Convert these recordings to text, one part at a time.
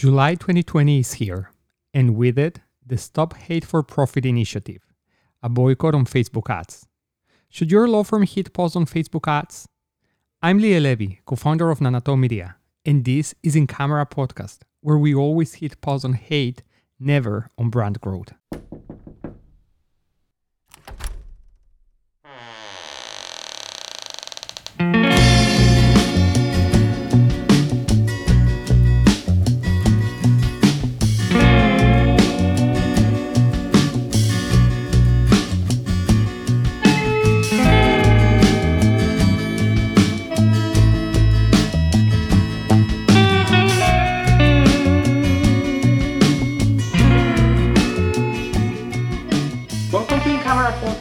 July 2020 is here, and with it, the Stop Hate for Profit initiative, a boycott on Facebook ads. Should your law firm hit pause on Facebook ads? I'm Liel Levy, co founder of Nanato Media, and this is In Camera Podcast, where we always hit pause on hate, never on brand growth.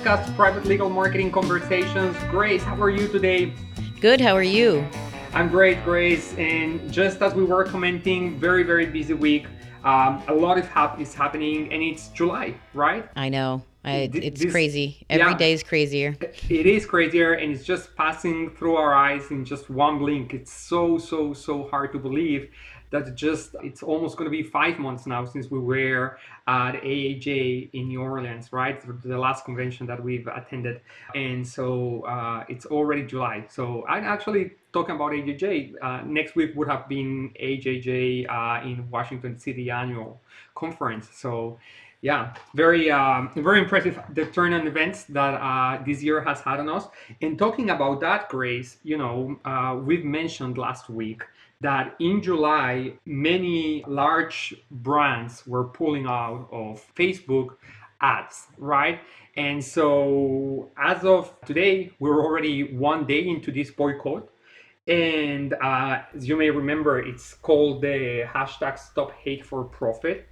Podcast, Private Legal Marketing Conversations. Grace, how are you today? Good. How are you? I'm great, Grace. And just as we were commenting, very, very busy week. Um, a lot is, hap- is happening, and it's July, right? I know. I, it's this- crazy. Every yeah. day is crazier. It is crazier, and it's just passing through our eyes in just one blink. It's so, so, so hard to believe that just it's almost going to be five months now since we were at AAJ in New Orleans, right? The last convention that we've attended, and so uh, it's already July. So I'm actually talking about AAJ. Uh, next week would have been AAJ uh, in Washington City annual conference. So yeah, very um, very impressive the turn on events that uh, this year has had on us. And talking about that, Grace, you know, uh, we've mentioned last week that in July, many large brands were pulling out of Facebook ads, right? And so as of today, we're already one day into this boycott. And uh, as you may remember, it's called the hashtag Stop Hate for Profit.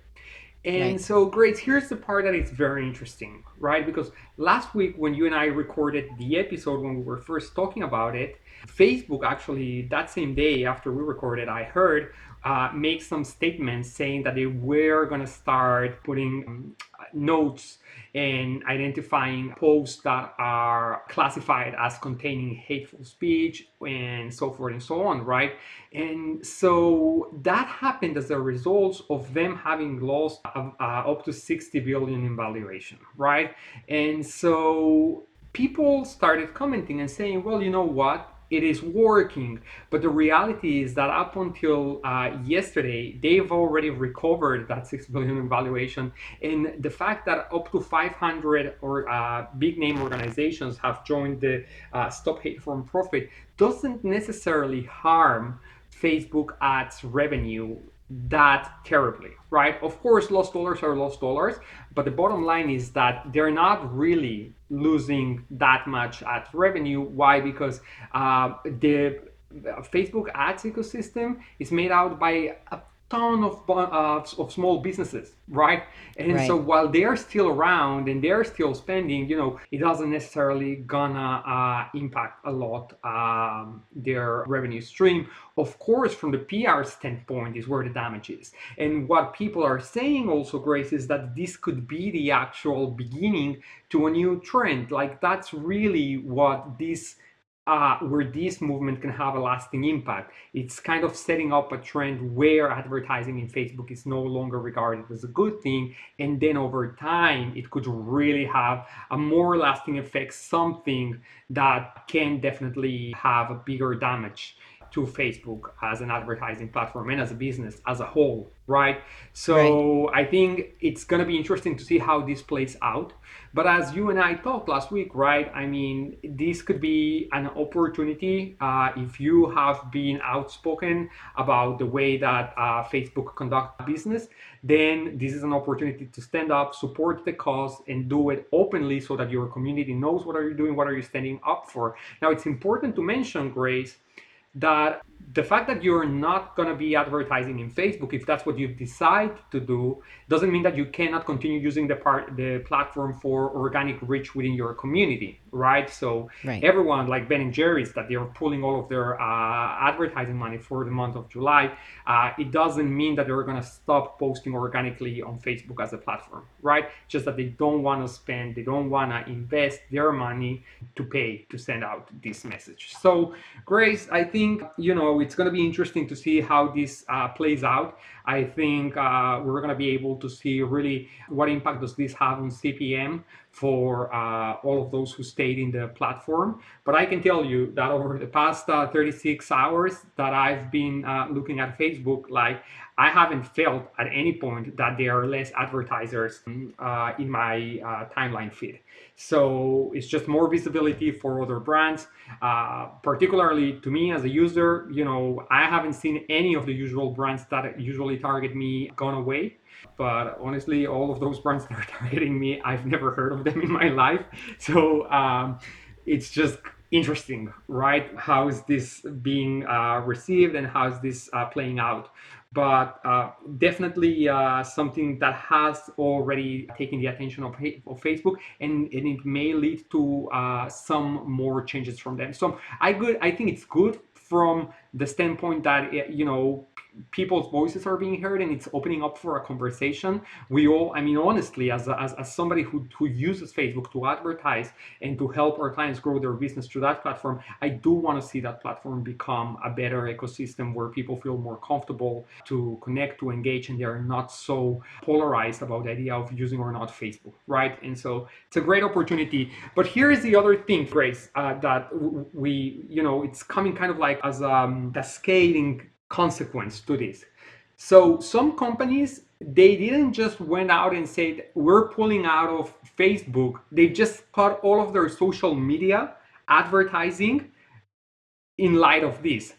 And Right. so, Grace, here's the part that is very interesting, right? Because last week, when you and I recorded the episode when we were first talking about it, Facebook actually, that same day after we recorded, I heard uh, make some statements saying that they were going to start putting um, notes and identifying posts that are classified as containing hateful speech and so forth and so on, right? And so that happened as a result of them having lost uh, uh, up to 60 billion in valuation, right? And so people started commenting and saying, well, you know what? It is working, but the reality is that up until uh, yesterday, they've already recovered that six billion valuation, and the fact that up to 500 or uh, big name organizations have joined the uh, Stop Hate for Profit doesn't necessarily harm Facebook ads revenue that terribly, right? Of course, lost dollars are lost dollars, but the bottom line is that they're not really losing that much at revenue. Why? Because uh, the Facebook ads ecosystem is made out by a ton of uh, of small businesses, right? And so while they're still around and they're still spending, you know, it doesn't necessarily gonna uh, impact a lot um, their revenue stream. Of course, from the PR standpoint, is where the damage is. And what people are saying also, Grace, is that this could be the actual beginning to a new trend. Like that's really what this uh, where this movement can have a lasting impact. It's kind of setting up a trend where advertising in Facebook is no longer regarded as a good thing. And then over time, it could really have a more lasting effect, something that can definitely have a bigger damage to Facebook as an advertising platform and as a business as a whole, right? So I think it's going to be interesting to see how this plays out. But as you and I talked last week, right? I mean, this could be an opportunity uh, if you have been outspoken about the way that uh, Facebook conduct business. Then this is an opportunity to stand up, support the cause, and do it openly so that your community knows what are you doing, what are you standing up for. Now, it's important to mention, Grace, that the fact that you're not going to be advertising in Facebook, if that's what you decide to do, doesn't mean that you cannot continue using the part the platform for organic reach within your community, right? So Right. everyone like Ben and Jerry's that they're pulling all of their uh, advertising money for the month of July, uh, it doesn't mean that they're going to stop posting organically on Facebook as a platform, right? Just that they don't want to spend, they don't want to invest their money to pay to send out this message. So, Grace, I think you know know, it's going to be interesting to see how this uh, plays out. I think uh, we're going to be able to see really what impact does this have on CPM for uh, all of those who stayed in the platform. But I can tell you that over the past uh, 36 hours that I've been uh, looking at Facebook, like I haven't felt at any point that there are less advertisers uh, in my uh, timeline feed. So it's just more visibility for other brands. Uh, particularly to me as a user, you know, I haven't seen any of the usual brands that usually target me gone away. But honestly, all of those brands that are targeting me, I've never heard of them in my life. So um, it's just interesting, right? How is this being uh, received and how is this uh, playing out? But uh, definitely uh, something that has already taken the attention of, of Facebook, and, and it may lead to uh, some more changes from them. So I good, I think it's good from the standpoint that you know people's voices are being heard and it's opening up for a conversation. We all i mean honestly as, as, as somebody who, who uses facebook to advertise and to help our clients grow their business through that platform i do want to see that platform become a better ecosystem where people feel more comfortable to connect to engage and they're not so polarized about the idea of using or not facebook right? And so it's a great opportunity. But here is the other thing grace uh, that we you know it's coming kind of like as a um, cascading consequence to this. So some companies they didn't just went out and said we're pulling out of Facebook. They just cut all of their social media advertising in light of this.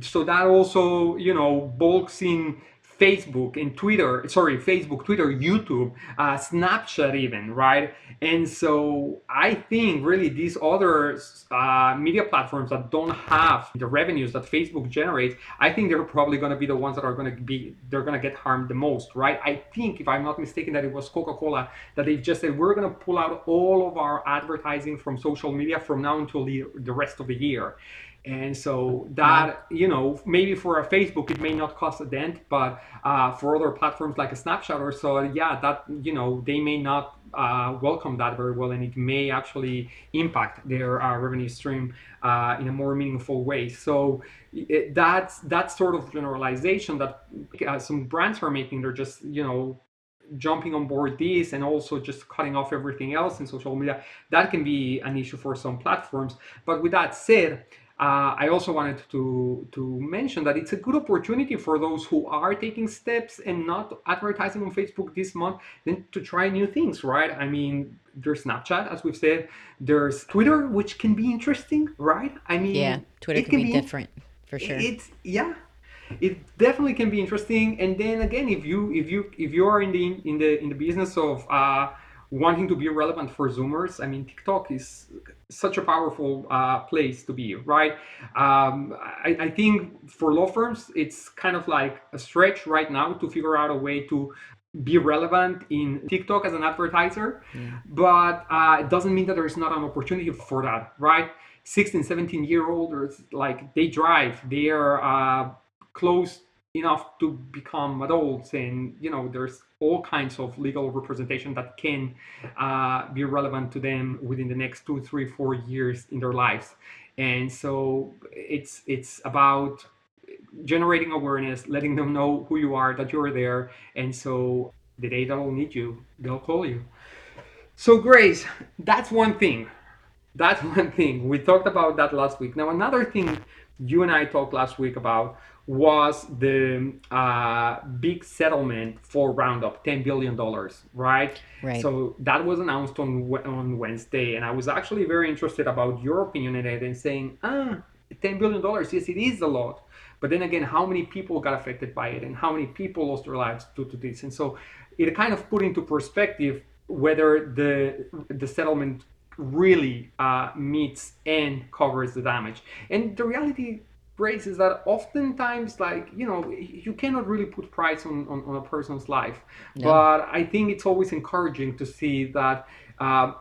So that also, you know, bulks in Facebook and Twitter, sorry, Facebook, Twitter, YouTube, uh, Snapchat, even, right? And so I think really these other uh, media platforms that don't have the revenues that Facebook generates, I think they're probably going to be the ones that are going to be, they're going to get harmed the most, right? I think, if I'm not mistaken, that it was Coca Cola that they just said, we're going to pull out all of our advertising from social media from now until the, the rest of the year. And so that, you know, maybe for a Facebook, it may not cost a dent, but uh, for other platforms like a Snapchat or so, yeah, that, you know, they may not uh, welcome that very well and it may actually impact their uh, revenue stream uh, in a more meaningful way. So it, that's, that sort of generalization that uh, some brands are making, they're just, you know, jumping on board this and also just cutting off everything else in social media, that can be an issue for some platforms. But with that said, uh, I also wanted to, to mention that it's a good opportunity for those who are taking steps and not advertising on Facebook this month, then to try new things, right? I mean, there's Snapchat, as we've said. There's Twitter, which can be interesting, right? I mean, yeah, Twitter can, can, be, different for sure. It's yeah, it definitely can be interesting. And then again, if you if you if you are in the in the in the business of uh, wanting to be relevant for Zoomers, I mean, TikTok is such a powerful uh, place to be, right? Um, I, I, think for law firms, it's kind of like a stretch right now to figure out a way to be relevant in TikTok as an advertiser, yeah. but uh, it doesn't mean that there is not an opportunity for that, right? 16, 17 year olds, like they drive, they are uh, close enough to become adults and you know there's all kinds of legal representation that can uh, be relevant to them within the next two three four years in their lives. And so it's it's about generating awareness letting them know who you are that you're there. And so the day they'll need you they'll call you. So grace that's one thing. That's one thing. We talked about that last week. Now another thing you and i talked last week about was the uh, big settlement for Roundup, $10 billion, right? Right. So that was announced on, on Wednesday. And I was actually very interested about your opinion on it and saying, ah, $10 billion, yes, it is a lot. But then again, how many people got affected by it and how many people lost their lives due to this? And so it kind of put into perspective whether the, the settlement really uh, meets and covers the damage. And the reality Grace, is that oftentimes like you know you cannot really put price on, on, on a person's life no. but i think it's always encouraging to see that uh,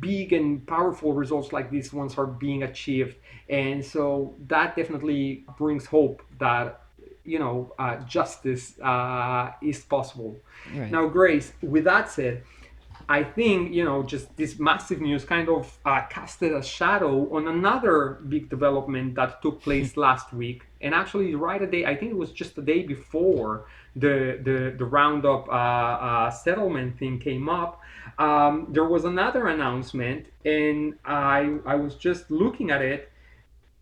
big and powerful results like these ones are being achieved and so that definitely brings hope that you know uh, justice uh, is possible right. now grace with that said I think, you know, just this massive news kind of uh, casted a shadow on another big development that took place last week. And actually, right a day, I think it was just the day before the, the, the Roundup uh, uh, settlement thing came up, um, there was another announcement. And I, I was just looking at it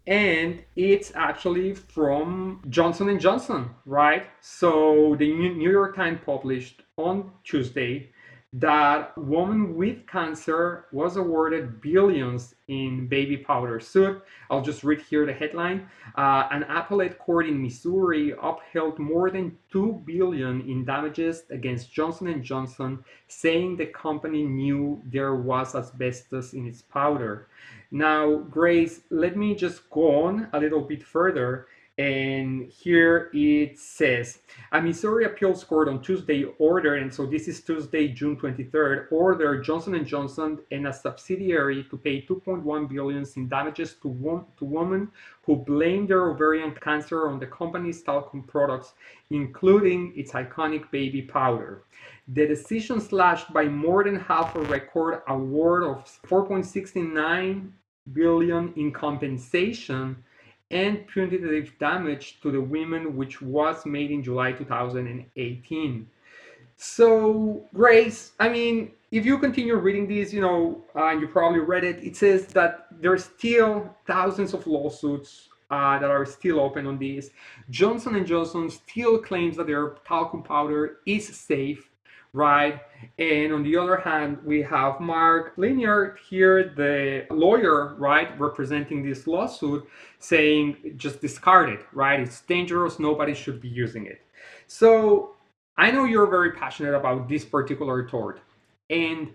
and it's actually from Johnson & Johnson, right? So the New York Times published on Tuesday that woman with cancer was awarded billions in baby powder suit. I'll just read here the headline. Uh, an appellate court in Missouri upheld more than 2 billion in damages against Johnson & Johnson, saying the company knew there was asbestos in its powder. Now, Grace, let me just go on a little bit further and here it says a Missouri appeals court on Tuesday ordered, and so this is Tuesday, June 23rd, ordered Johnson & Johnson and a subsidiary to pay 2.1 billion in damages to, wom- to women who blamed their ovarian cancer on the company's talcum products, including its iconic baby powder. The decision slashed by more than half a record award of 4.69 billion in compensation and punitive damage to the women, which was made in July 2018. So, Grace, I mean, if you continue reading this, you know, uh, and you probably read it, it says that there's still thousands of lawsuits uh, that are still open on this. Johnson & Johnson still claims that their talcum powder is safe right? And on the other hand, we have Mark Lanier here, the lawyer, right, representing this lawsuit, saying just discard it, right? It's dangerous, nobody should be using it. So I know you're very passionate about this particular tort. And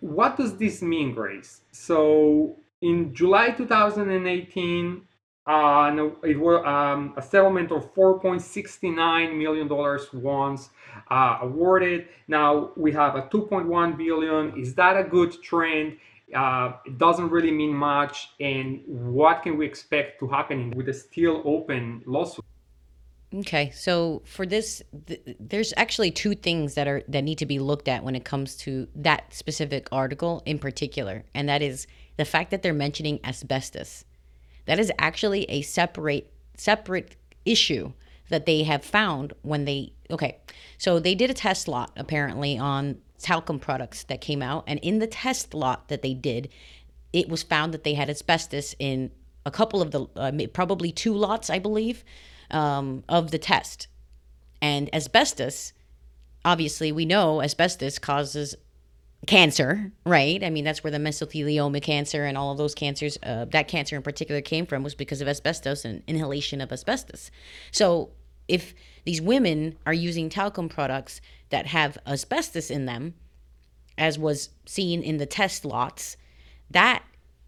what does this mean, Grace? So in July 2018, uh, no, it was um, a settlement of 4.69 million dollars once uh, awarded. Now we have a 2.1 billion. Is that a good trend? Uh, it doesn't really mean much. And what can we expect to happen with a still open lawsuit? Okay, so for this, th- there's actually two things that are that need to be looked at when it comes to that specific article in particular, and that is the fact that they're mentioning asbestos. That is actually a separate separate issue that they have found when they okay. So they did a test lot apparently on talcum products that came out and in the test lot that they did, it was found that they had asbestos in a couple of the uh, probably two lots, I believe, um, of the test. And asbestos, obviously, we know asbestos causes cancer, right? I mean, that's where the mesothelioma cancer and all of those cancers, uh, that cancer in particular came from, was because of asbestos and inhalation of asbestos. So if these women are using talcum products that have asbestos in them, as was seen in the test lots, that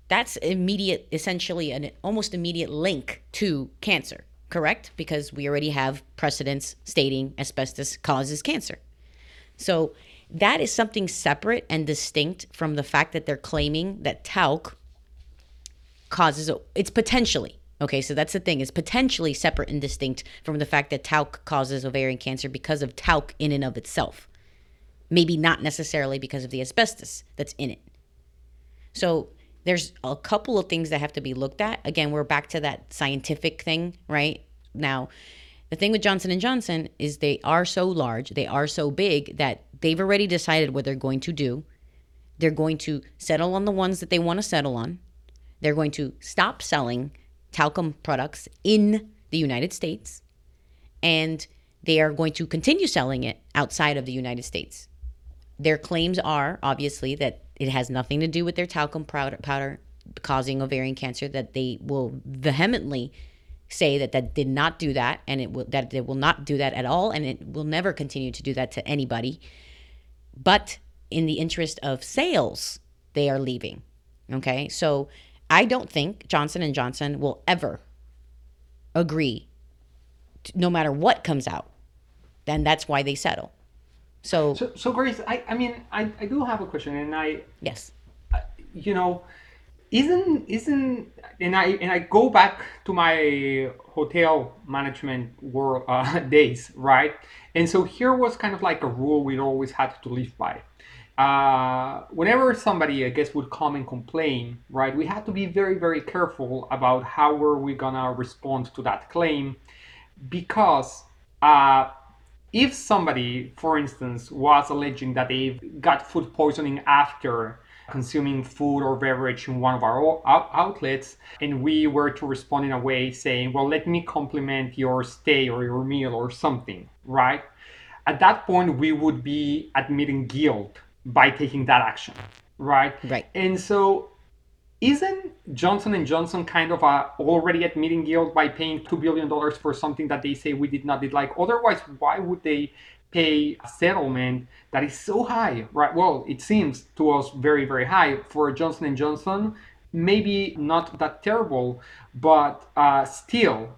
that's immediate, essentially an almost immediate link to cancer, correct? Because we already have precedents stating asbestos causes cancer. So that is something separate and distinct from the fact that they're claiming that talc causes it's potentially okay so that's the thing is potentially separate and distinct from the fact that talc causes ovarian cancer because of talc in and of itself. Maybe not necessarily because of the asbestos that's in it. So there's a couple of things that have to be looked at. Again we're back to that scientific thing right? Now the thing with johnson & johnson is they are so large they are so big that They've already decided what they're going to do. They're going to settle on the ones that they want to settle on. They're going to stop selling talcum products in the United States. And they are going to continue selling it outside of the United States. Their claims are obviously that it has nothing to do with their talcum powder, powder causing ovarian cancer, that they will vehemently say that that did not do that and it will that it will not do that at all and it will never continue to do that to anybody but in the interest of sales, they are leaving. Okay? So I don't think Johnson and Johnson will ever agree to, no matter what comes out. Then that's why they settle. So So, so Grace, I, I mean, I, I do have a question and I Yes. you know, isn't isn't and I and I go back to my hotel management world uh, days, right? And so here was kind of like a rule we always had to live by. uh, whenever somebody, I guess, would come and complain, right, we had to be very, very careful about how were we gonna respond to that claim, because uh, if somebody, for instance, was alleging that they got food poisoning after consuming food or beverage in one of our outlets, and we were to respond in a way saying, well, let me compliment your stay or your meal or something, right? At that point, we would be admitting guilt by taking that action, right? Right. And so isn't Johnson and Johnson kind of uh, already admitting guilt by paying two billion dollars for something that they say we did not did like? Otherwise, why would they pay a settlement that is so high? Right. Well, it seems to us very very high for Johnson and Johnson. Maybe not that terrible, but uh, still,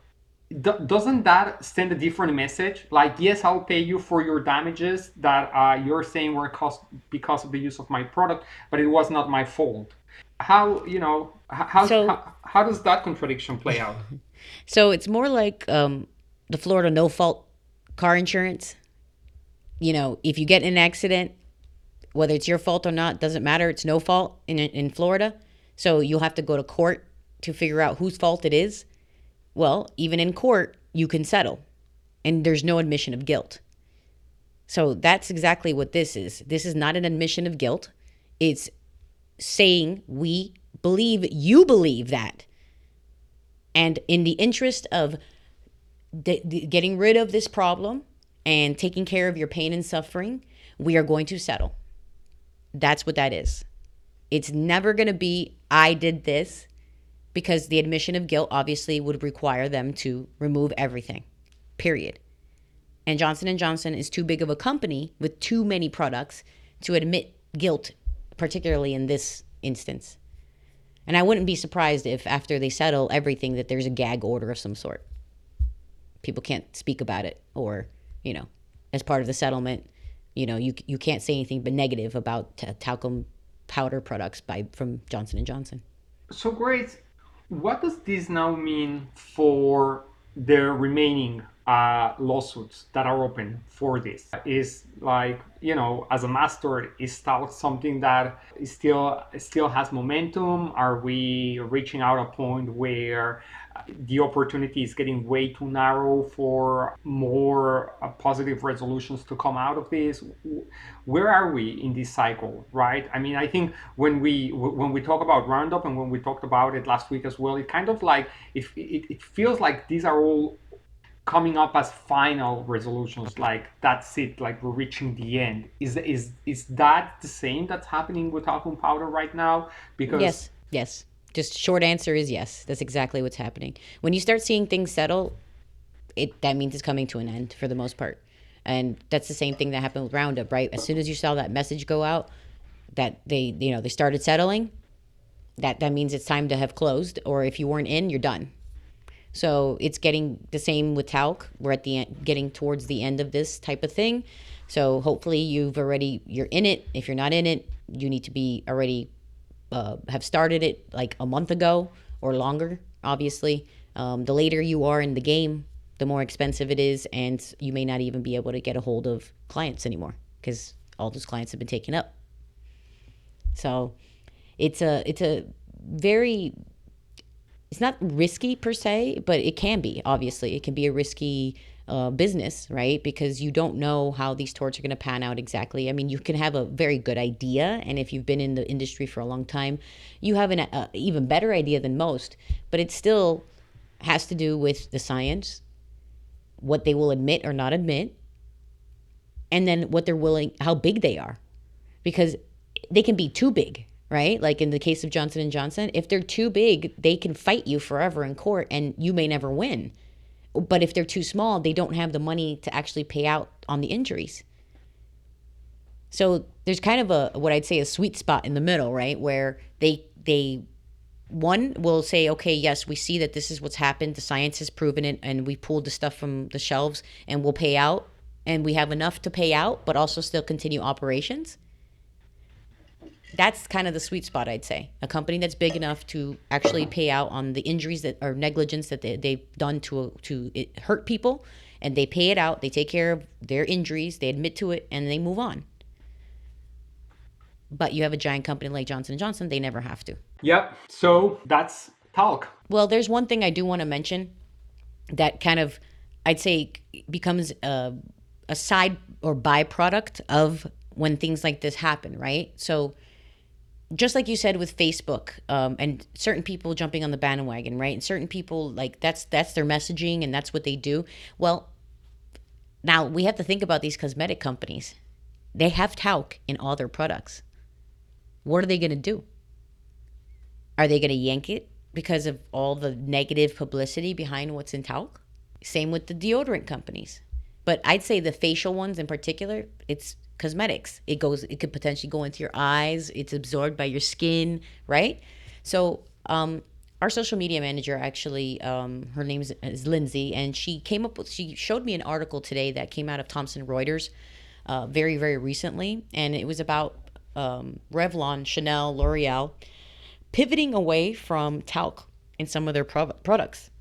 doesn't that send a different message? Like, yes, I'll pay you for your damages that uh, you're saying were caused because of the use of my product, but it was not my fault how you know how, so, how, how does that contradiction play out so it's more like um, the florida no fault car insurance you know if you get in an accident whether it's your fault or not doesn't matter. It's no fault in, in florida. So you'll have to go to court to figure out whose fault it is. Well even in court you can settle and there's no admission of guilt. So that's exactly what this is. This is not an admission of guilt. It's saying we believe you believe that. And in the interest of de- de- getting rid of this problem and taking care of your pain and suffering, we are going to settle. That's what that is. It's never going to be, I did this, because the admission of guilt obviously would require them to remove everything, period. And Johnson & Johnson is too big of a company with too many products to admit guilt particularly in this instance. And I wouldn't be surprised if after they settle everything that there's a gag order of some sort. People can't speak about it or, you know, as part of the settlement, you know, you you can't say anything but negative about t- talcum powder products by from Johnson and Johnson. So great. What does this now mean for the remaining uh, lawsuits that are open for this is like you know as a mass tort is that something that still still has momentum are we reaching out a point where the opportunity is getting way too narrow for more uh, positive resolutions to come out of this. Where are we in this cycle right? I mean i think when we when we talk about roundup and when we talked about it last week as well it kind of like it, it, it feels like these are all coming up as final resolutions like that's it like we're reaching the end. Is is is that the same that's happening with talcum powder right now? Because yes yes just short answer is yes that's exactly what's happening when you start seeing things settle it that means it's coming to an end for the most part and that's the same thing that happened with roundup right as soon as you saw that message go out that they you know they started settling that that means it's time to have closed or if you weren't in you're done so it's getting the same with talc. We're at the end, getting towards the end of this type of thing. So hopefully you've already you're in it. If you're not in it, you need to be already uh, have started it like a month ago or longer. Obviously, um, the later you are in the game, the more expensive it is, and you may not even be able to get a hold of clients anymore because all those clients have been taken up. So it's a it's a very it's not risky per se, but it can be, obviously. It can be a risky uh, business, right? Because you don't know how these torts are going to pan out exactly. I mean, you can have a very good idea. And if you've been in the industry for a long time, you have an uh, even better idea than most. But it still has to do with the science, what they will admit or not admit, and then what they're willing, how big they are. Because they can be too big right? Like in the case of Johnson and Johnson, if they're too big, they can fight you forever in court and you may never win. But if they're too small, they don't have the money to actually pay out on the injuries. So there's kind of a what I'd say a sweet spot in the middle, right? Where they they one will say, okay, yes, we see that this is what's happened. The science has proven it, and we pulled the stuff from the shelves, and we'll pay out, and we have enough to pay out, but also still continue operations that's kind of the sweet spot, I'd say. A company that's big enough to actually pay out on the injuries that or negligence that they, they've done to to hurt people, and they pay it out. They take care of their injuries. They admit to it, and they move on. but you have a giant company like Johnson & Johnson, they never have to. Yep. So that's talk. Well, there's one thing I do want to mention that kind of, I'd say, becomes a, a side or byproduct of when things like this happen, right? So, just like you said with Facebook, um, and certain people jumping on the bandwagon, right? And certain people like that's that's their messaging and that's what they do. Well, now we have to think about these cosmetic companies. They have talc in all their products. What are they going to do? Are they going to yank it because of all the negative publicity behind what's in talc? Same with the deodorant companies. But I'd say the facial ones in particular, it's cosmetics. It goes it could potentially go into your eyes, it's absorbed by your skin, right? So, um our social media manager actually um, her name is, is lindsay and she came up with she showed me an article today that came out of thomson reuters uh, very very recently and it was about um, revlon chanel l'oreal pivoting away from talc in some of their pro- products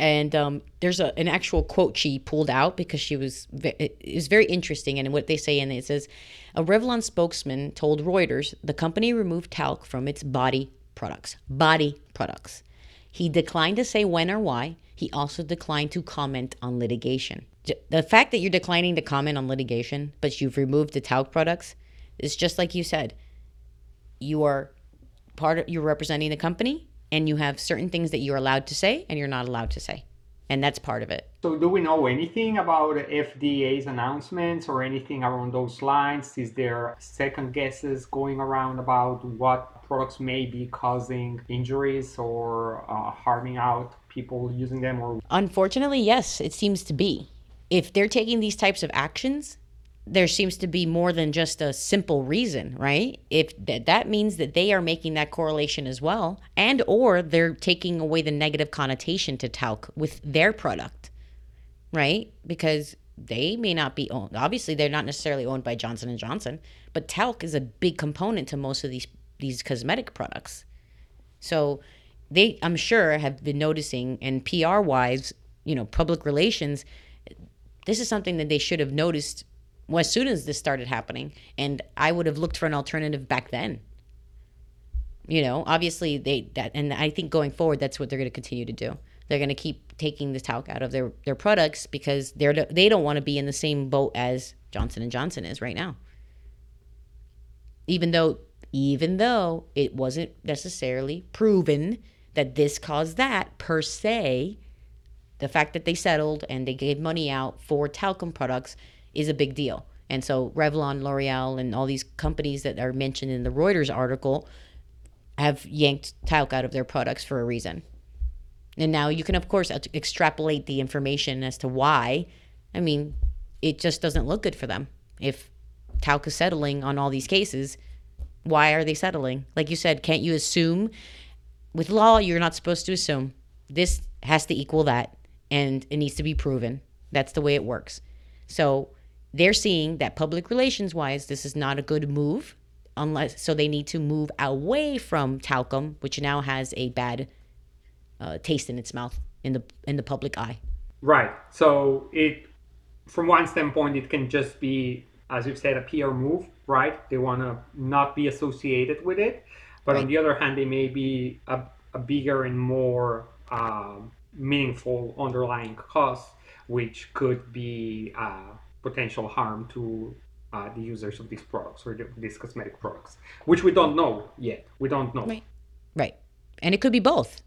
and um, there's a, an actual quote she pulled out because she was it was very interesting. And what they say in it says a revlon spokesman told reuters the company removed talc from its body products body products. He declined to say when or why. He also declined to comment on litigation. The fact that you're declining to comment on litigation but you've removed the talc products is just like you said you are part of you're representing the company and you have certain things that you're allowed to say and you're not allowed to say. And that's part of it. So do we know anything about fda's announcements or anything around those lines? Is there second guesses going around about what products may be causing injuries or uh, harming out people using them or? Unfortunately yes it seems to be. If they're taking these types of actions there seems to be more than just a simple reason right? If th- that means that they are making that correlation as well and or they're taking away the negative connotation to talc with their product right? Because they may not be owned obviously they're not necessarily owned by johnson & johnson but talc is a big component to most of these these cosmetic products. So they i'm sure have been noticing and pr wise you know public relations this is something that they should have noticed well, as soon as this started happening, and I would have looked for an alternative back then. You know, obviously they that, and I think going forward, that's what they're going to continue to do. They're going to keep taking the talc out of their their products because they're they don't want to be in the same boat as Johnson and Johnson is right now. Even though even though it wasn't necessarily proven that this caused that per se, the fact that they settled and they gave money out for talcum products is a big deal. And so Revlon, L'Oreal, and all these companies that are mentioned in the Reuters article have yanked talc out of their products for a reason. And now you can, of course, extrapolate the information as to why. I mean, it just doesn't look good for them. If talc is settling on all these cases, why are they settling? Like you said, can't you assume? With law, you're not supposed to assume. This has to equal that, and it needs to be proven. That's the way it works. So they're seeing that public relations wise, this is not a good move. Unless, so they need to move away from talcum, which now has a bad uh, taste in its mouth in the in the public eye. Right. So it, from one standpoint, it can just be, as you've said, a PR move. Right. They want to not be associated with it, but right. on the other hand, they may be a, a bigger and more um, meaningful underlying cause, which could be uh, potential harm to uh, the users of these products or these cosmetic products, which we don't know yet. We don't know. Right. Right. And it could be both.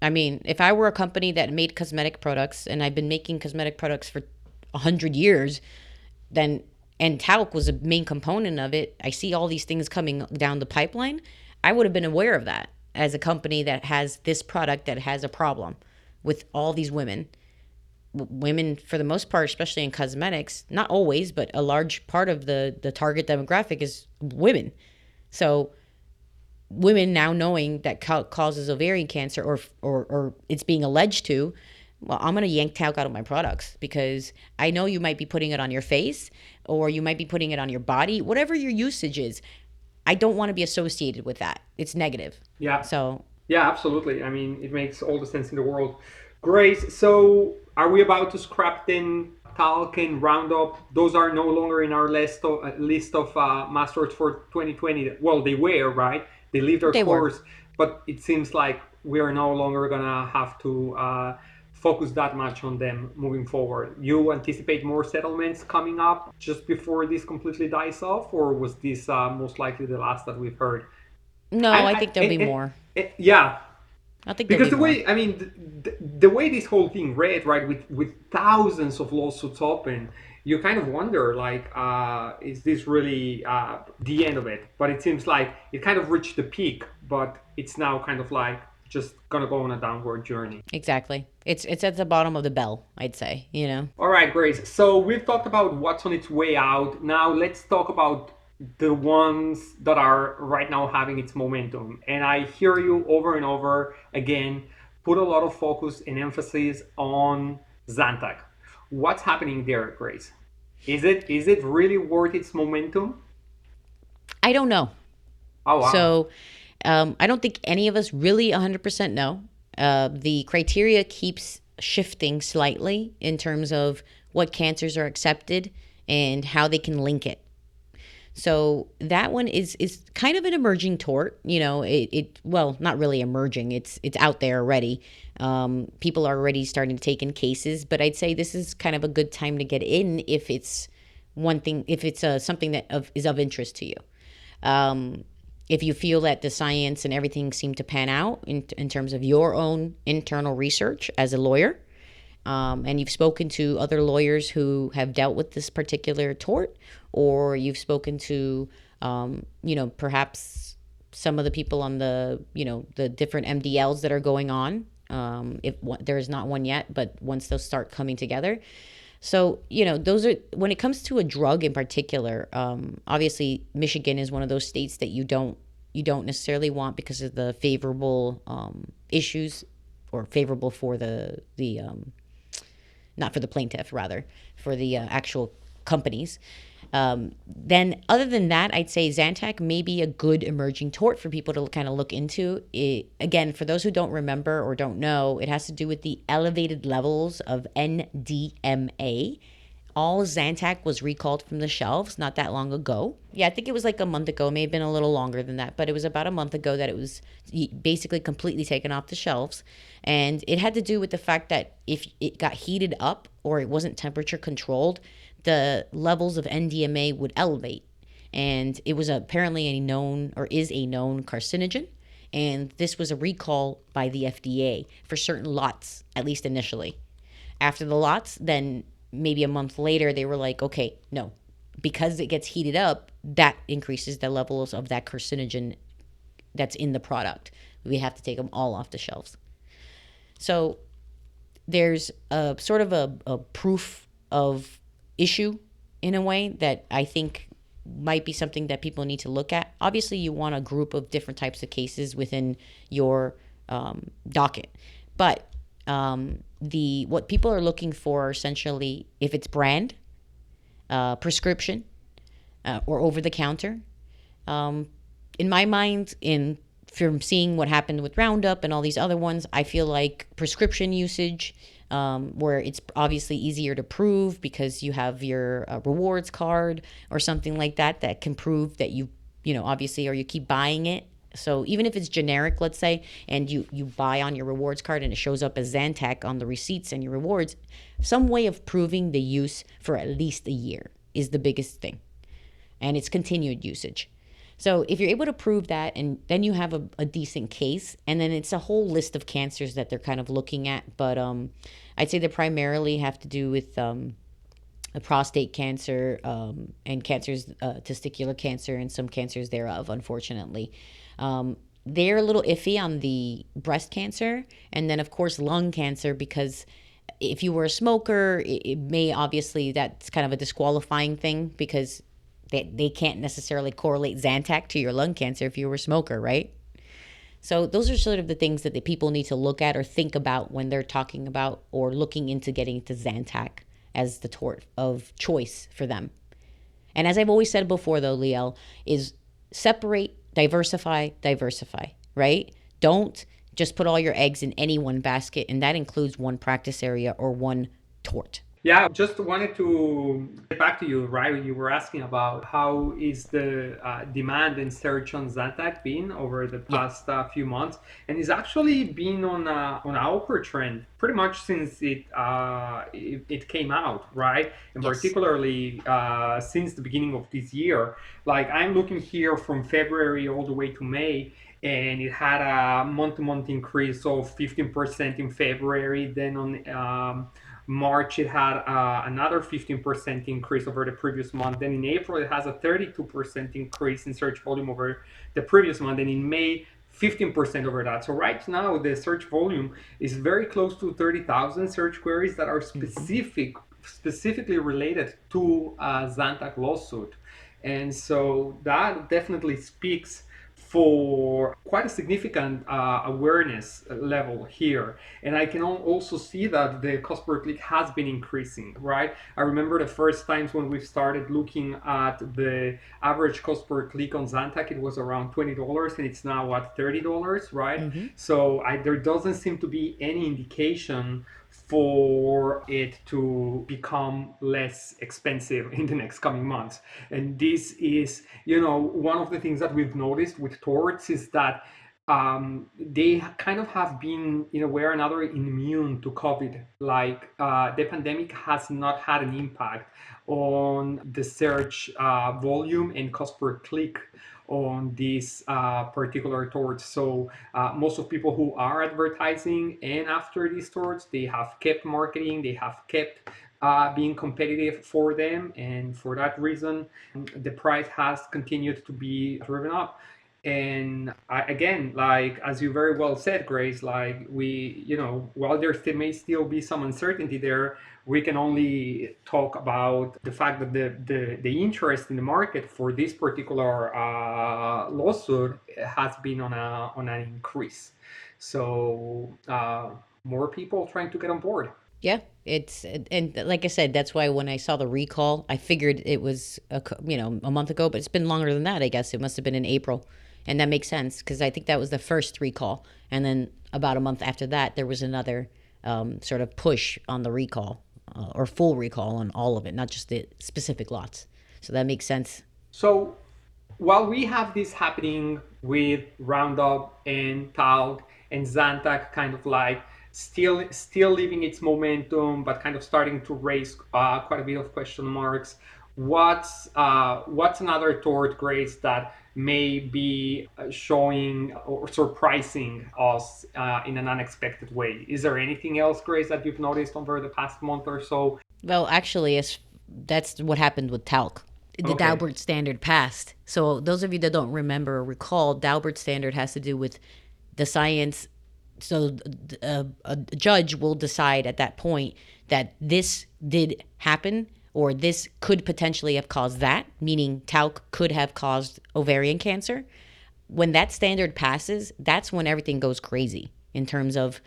I mean, if I were a company that made cosmetic products and I've been making cosmetic products for 100 years, then and talc was a main component of it, I see all these things coming down the pipeline. I would have been aware of that as a company that has this product that has a problem with all these women women for the most part especially in cosmetics not always but a large part of the the target demographic is women. So women now knowing that causes ovarian cancer or or or it's being alleged to well i'm going to yank talc out of my products because i know you might be putting it on your face or you might be putting it on your body whatever your usage is. I don't want to be associated with that. It's negative. Yeah. So yeah absolutely. I mean it makes all the sense in the world. Great. So, are we about to scrap then talc roundup those are no longer in our list of uh, list of uh, mass torts for 2020 well they were right? They leave their They were. course. But it seems like we are no longer gonna have to uh, focus that much on them moving forward. You anticipate more settlements coming up just before this completely dies off or was this uh, most likely the last that we've heard? No, And- I think there'll and- be and- more. yeah I think because the more. way I mean, the, the, the way this whole thing read, right, with with thousands of lawsuits open, you kind of wonder, like, uh, is this really uh, the end of it? But it seems like it kind of reached the peak, but it's now kind of like just gonna go on a downward journey. Exactly. It's it's at the bottom of the bell, I'd say, you know. All right, Grace. So we've talked about what's on its way out. Now let's talk about the ones that are right now having its momentum. And I hear you over and over again put a lot of focus and emphasis on Zantac. What's happening there, Grace? Is it is it really worth its momentum? I don't know. Oh wow. So um, I don't think any of us really 100% know. Uh, the criteria keeps shifting slightly in terms of what cancers are accepted and how they can link it. So that one is is kind of an emerging tort. You know, it, it well, not really emerging. It's it's out there already. Um, people are already starting to take in cases, but I'd say this is kind of a good time to get in if it's one thing, if it's uh, something that of, is of interest to you. Um, if you feel that the science and everything seem to pan out in, in terms of your own internal research as a lawyer, um, and you've spoken to other lawyers who have dealt with this particular tort, or you've spoken to, um, you know, perhaps some of the people on the, you know, the different MDLs that are going on. Um, if there is not one yet, but once those start coming together, so, you know, those are when it comes to a drug in particular, um, obviously Michigan is one of those states that you don't you don't necessarily want because of the favorable um, issues or favorable for the the um, not for the plaintiff rather for the uh, actual companies. Um, then, other than that, I'd say Zantac may be a good emerging tort for people to kind of look into. It, again, for those who don't remember or don't know, it has to do with the elevated levels of NDMA. All Zantac was recalled from the shelves not that long ago. Yeah, I think it was like a month ago, may have been a little longer than that, but it was about a month ago that it was basically completely taken off the shelves. And it had to do with the fact that if it got heated up or it wasn't temperature controlled, the levels of NDMA would elevate. And it was apparently a known or is a known carcinogen. And this was a recall by the FDA for certain lots, at least initially. After the lots, then maybe a month later, they were like, okay, no, because it gets heated up, that increases the levels of that carcinogen that's in the product. We have to take them all off the shelves. So there's a sort of a, a proof of issue in a way that I think might be something that people need to look at. Obviously, you want a group of different types of cases within your um, docket, but um, the what people are looking for essentially if it's brand, uh, prescription, uh, or over the counter. Um, in my mind, in from seeing what happened with Roundup and all these other ones, I feel like prescription usage, um, where it's obviously easier to prove because you have your uh, rewards card or something like that that can prove that you, you know, obviously, or you keep buying it. So even if it's generic, let's say, and you you buy on your rewards card and it shows up as Zantac on the receipts and your rewards, some way of proving the use for at least a year is the biggest thing, and it's continued usage. So if you're able to prove that, and then you have a, a, decent case, and then it's a whole list of cancers that they're kind of looking at. But um, I'd say they primarily have to do with um, prostate cancer um, and cancers, uh, testicular cancer, and some cancers thereof, unfortunately. Um, they're a little iffy on the breast cancer, and then, of course, lung cancer, because if you were a smoker, it, it may obviously that's kind of a disqualifying thing because they, they can't necessarily correlate Zantac to your lung cancer if you were a smoker, right? So those are sort of the things that the people need to look at or think about when they're talking about or looking into getting to Zantac as the tort of choice for them. And as I've always said before, though, Liel, is separate, diversify, diversify, right? Don't just put all your eggs in any one basket, and that includes one practice area or one tort. Yeah, just wanted to get back to you, right? You were asking about how is the uh, demand and search on Zantac been over the past uh, few months, and it's actually been on a, on an upward trend pretty much since it, uh, it it came out, right? And Yes. particularly uh, since the beginning of this year. Like I'm looking here from February all the way to May, and it had a month-to-month increase of 15% in February. Then on um, March, it had uh, another 15% increase over the previous month. Then in April, it has a 32% increase in search volume over the previous month. And in May, 15% over that. So right now, the search volume is very close to 30,000 search queries that are hmm specific, specifically related to a Zantac lawsuit. And so that definitely speaks for quite a significant uh, awareness level here. And I can also see that the cost per click has been increasing, right? I remember the first times when we started looking at the average cost per click on Zantac, it was around $20 and it's now at $30, right? hmm So I, there doesn't seem to be any indication for it to become less expensive in the next coming months. And this is, you know, one of the things that we've noticed with torts is that um, they kind of have been, in a way or another, immune to COVID. Like uh, the pandemic has not had an impact on the search uh, volume and cost per click on these uh, particular torts. So uh, most of people who are advertising and after these stores, they have kept marketing, they have kept uh, being competitive for them, and for that reason, the price has continued to be driven up. And I, again, like as you very well said, Grace, like we, you know, while there still may still be some uncertainty there, we can only talk about the fact that the the, the interest in the market for this particular uh, lawsuit has been on a on an increase. So uh, more people trying to get on board. Yeah, it's and like I said, that's why when I saw the recall, I figured it was a you know a month ago, but it's been longer than that. I guess it must have been in April, and that makes sense because I think that was the first recall, and then about a month after that, there was another um, sort of push on the recall uh, or full recall on all of it, not just the specific lots. So that makes sense. So while we have this happening with Roundup and Talc and Zantac kind of like still still leaving its momentum, but kind of starting to raise uh, quite a bit of question marks. What's uh, what's another tort Grace that may be uh, showing or surprising us uh, in an unexpected way? Is there anything else, Grace, that you've noticed over the past month or so? Well, actually, it's, that's what happened with talc. The Okay. Daubert standard passed. So those of you that don't remember or recall, Daubert standard has to do with the science. So a, a judge will decide at that point that this did happen or this could potentially have caused that, meaning talc could have caused ovarian cancer. When that standard passes, that's when everything goes crazy in terms of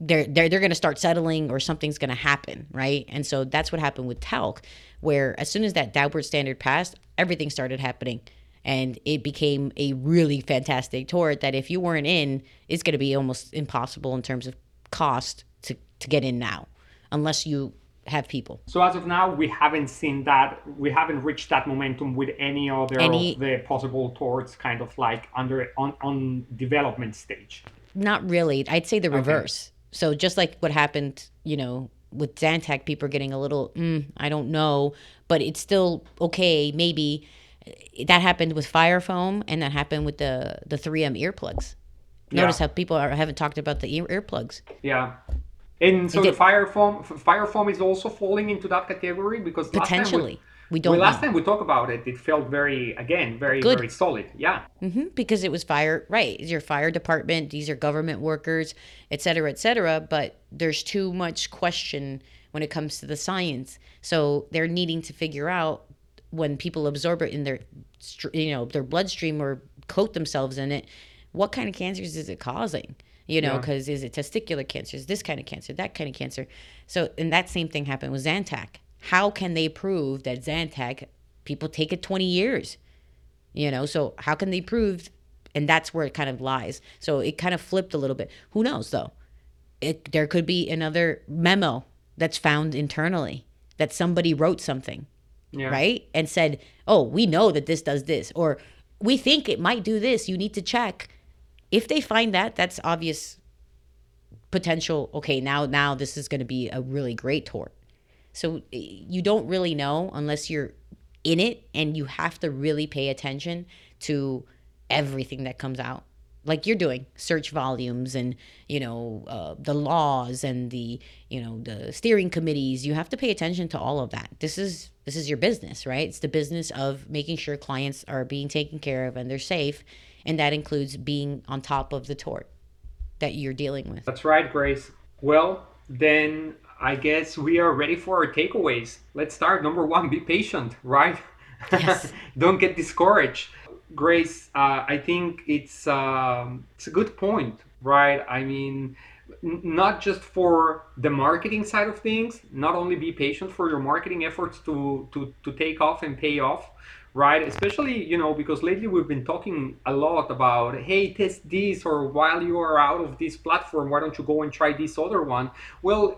they're they're they're going to start settling or something's going to happen, right? And so that's what happened with talc, where as soon as that Daubert standard passed, everything started happening, and it became a really fantastic tort that if you weren't in, it's going to be almost impossible in terms of cost to to get in now, unless you have people. So as of now, we haven't seen that. We haven't reached that momentum with any other of the possible torts, kind of like under on on development stage. Not really. I'd say the Okay. reverse. So just like what happened, you know, with Zantac, people are getting a little, mm, I don't know, but it's still okay. Maybe that happened with Fire Foam, and that happened with the the 3M earplugs. Notice Yeah, how people are, haven't talked about the ear, earplugs. yeah. And so the fire foam, fire foam is also falling into that category because last time we, potentially. We we don't last know. time we talked about it, it felt very again very Good very solid. Yeah, hmm because it was fire. Right, your fire department. These are government workers, et cetera, et cetera. But there's too much question when it comes to the science. So they're needing to figure out when people absorb it in their, you know, their bloodstream or coat themselves in it, what kind of cancers is it causing? You know, yeah. because is it testicular cancer? Is this kind of cancer? That kind of cancer? So, and that same thing happened with Zantac. How can they prove that Zantac people take it 20 years? You know, so how can they prove? And that's where it kind of lies. So it kind of flipped a little bit. Who knows though? It there could be another memo that's found internally that somebody wrote something Yeah. right? And said, "Oh, we know that this does this, or we think it might do this. You need to check." If they find that, that's obvious potential. Okay, now now this is going to be a really great tort. So eh, you don't really know unless you're in it, and you have to really pay attention to everything that comes out like you're doing search volumes and you know uh, the laws and the you know the steering committees you have to pay attention to all of that this is this is your business right it's the business of making sure clients are being taken care of and they're safe and that includes being on top of the tort that you're dealing with That's right, Grace. Well, then I guess we are ready for our takeaways. Let's start. Number one, be patient, right? Yes. Don't get discouraged. Grace, uh, I think it's um, it's a good point, right? I mean, n- not just for the marketing side of things, not only be patient for your marketing efforts to to to take off and pay off, right? Especially, you know, because lately we've been talking a lot about, hey, test this, or while you are out of this platform, why don't you go and try this other one? Well,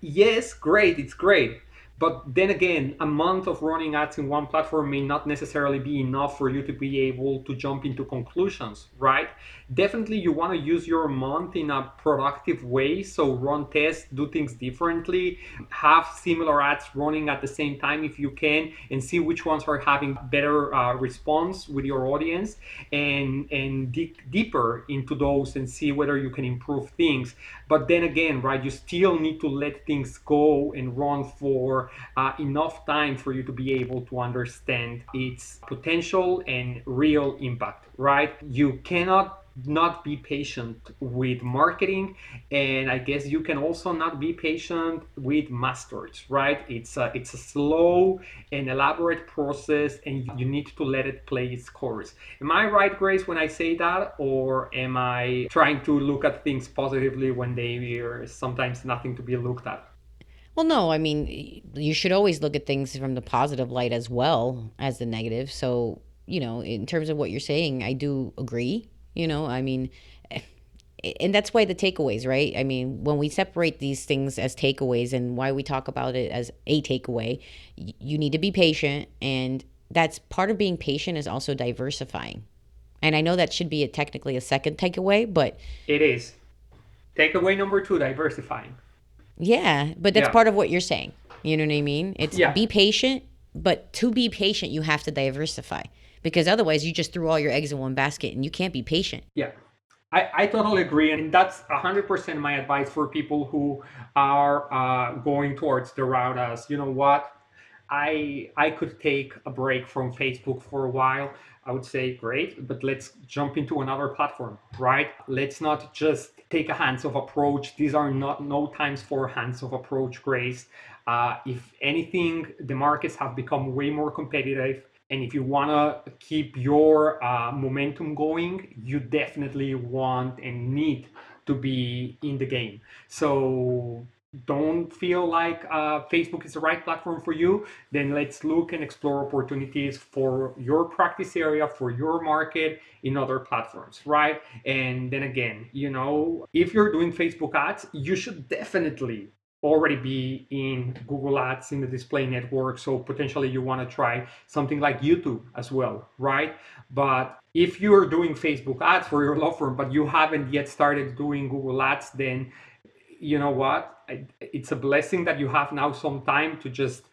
yes, great, it's great. But then again, a month of running ads in one platform may not necessarily be enough for you to be able to jump into conclusions, right? Definitely, you want to use your month in a productive way. So, run tests, do things differently, have similar ads running at the same time if you can, and see which ones are having better uh, response with your audience, and and dig deeper into those and see whether you can improve things. But then again, right, you still need to let things go and run for uh, enough time for you to be able to understand its potential and real impact, right? You cannot not be patient with marketing and i guess you can also not be patient with mass torts right? It's a it's a slow and elaborate process and you need to let it play its course. Am i right grace when i say that or am i trying to look at things positively when they are sometimes nothing to be looked at? Well no i mean you should always look at things from the positive light as well as the negative. So you know in terms of what you're saying i do agree you know i mean eh, and that's why the takeaways right? I mean when we separate these things as takeaways and why we talk about it as a takeaway you need to be patient and that's part of being patient is also diversifying. And i know that should be a, technically a second takeaway but it is. Takeaway number two diversifying. Yeah but that's Yeah. part of what you're saying. You know what i mean? It's Yeah. be patient but to be patient you have to diversify because otherwise you just threw all your eggs in one basket and you can't be patient Yeah, I, I totally agree. And that's 100% my advice for people who are uh, going towards the route as, you know what, I, I could take a break from Facebook for a while. I would say, great, but let's jump into another platform, right? Let's not just take a hands-off approach. These are not no times for hands-off approach, Grace. Uh, if anything, the markets have become way more competitive. And if you want to keep your uh, momentum going, you definitely want and need to be in the game. So don't feel like uh, Facebook is the right platform for you, then let's look and explore opportunities for your practice area, for your market in other platforms, right? And then again, you know, if you're doing Facebook ads, you should definitely already be in Google Ads in the display network. So potentially you want to try something like YouTube as well, right? But if you're doing Facebook ads for your law firm, but you haven't yet started doing Google Ads, then you know what? It's a blessing that you have now some time to just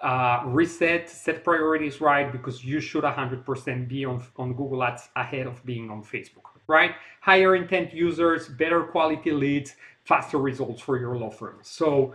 uh, reset, set priorities right, because you should 100% be on, on Google Ads ahead of being on Facebook, right? Higher intent users, better quality leads, faster results for your law firm. So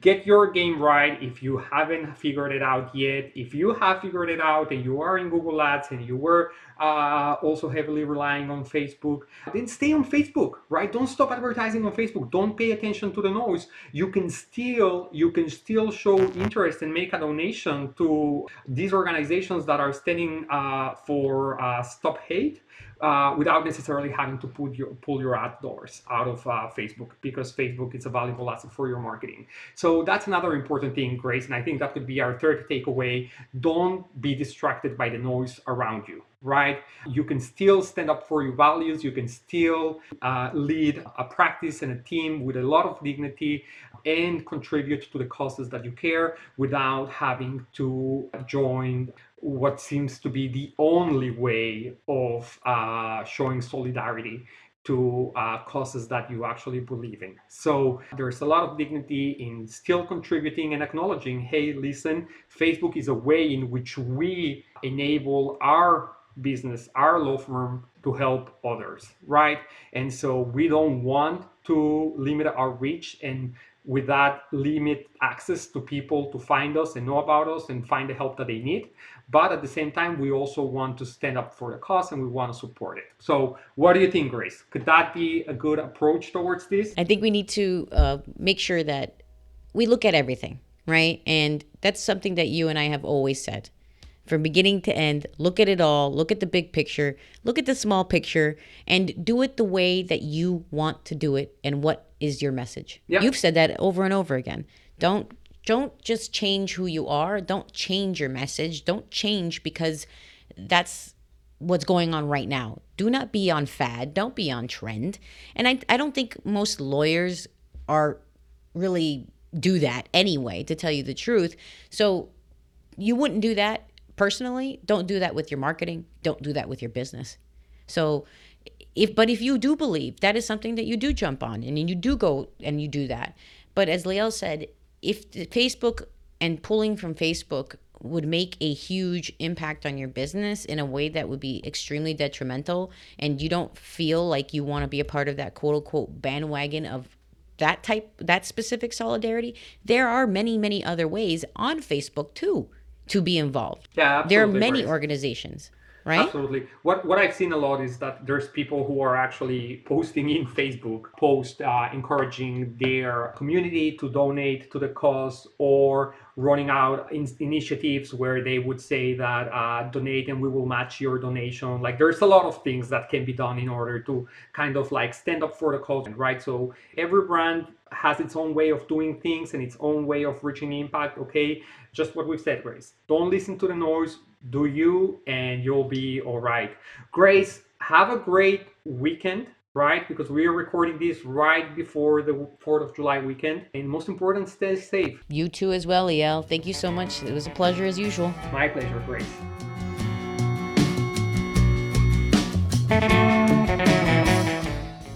get your game right if you haven't figured it out yet. If you have figured it out and you are in Google Ads and you were uh, also heavily relying on Facebook, then stay on Facebook, right? Don't stop advertising on Facebook. Don't pay attention to the noise. You can still you can still show interest and make a donation to these organizations that are standing uh, for uh, stop hate uh, without necessarily having to put your, pull your ad dollars out of uh, Facebook because Facebook is a valuable asset for your marketing. So that's another important thing, Grace, and I think that could be our third takeaway. Don't be distracted by the noise around you. right? You can still stand up for your values. You can still uh, lead a practice and a team with a lot of dignity and contribute to the causes that you care without having to join what seems to be the only way of uh, showing solidarity to uh, causes that you actually believe in. So there's a lot of dignity in still contributing and acknowledging hey, listen, Facebook is a way in which we enable our business, our law firm to help others, right? And so we don't want to limit our reach and with that limit access to people to find us and know about us and find the help that they need. But at the same time we also want to stand up for the cause and we want to support it. So what do you think grace? Could that be a good approach towards this? I think we need to uh, make sure that we look at everything right? And that's something that you and i have always said. From beginning to end look at it all look at the big picture look at the small picture and do it the way that you want to do it and what is your message yep. you've said that over and over again don't don't just change who you are. Don't change your message. Don't change because that's what's going on right now. Do not be on fad. Don't be on trend. And I, I don't think most lawyers are really do that anyway, to tell you the truth. So you wouldn't do that personally. Don't do that with your marketing. Don't do that with your business. So if but if you do believe that is something that you do jump on and you do go and you do that. But as Liel said, if Facebook and pulling from Facebook would make a huge impact on your business in a way that would be extremely detrimental and you don't feel like you want to be a part of that quote unquote bandwagon of that type that specific solidarity there are many many other ways on facebook too to be involved yeah absolutely. there are many organizations right? Absolutely. What what I've seen a lot is that there's people who are actually posting in Facebook post uh, encouraging their community to donate to the cause or running out in- initiatives where they would say that uh, donate and we will match your donation. Like there's a lot of things that can be done in order to kind of like stand up for the cause, right? So every brand has its own way of doing things and its own way of reaching impact. Okay, just what we've said, Grace. Don't listen to the noise do you and you'll be all right. Grace, have a great weekend, right? Because we are recording this right before the 4th of July weekend. And most important, stay safe. You too, as well, Liel. Thank you so much. It was a pleasure as usual. My pleasure, Grace.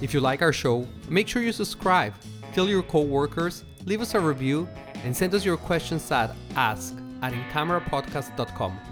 If you like our show, make sure you subscribe, tell your coworkers, leave us a review, and send us your questions at ask at incamerapodcast.com.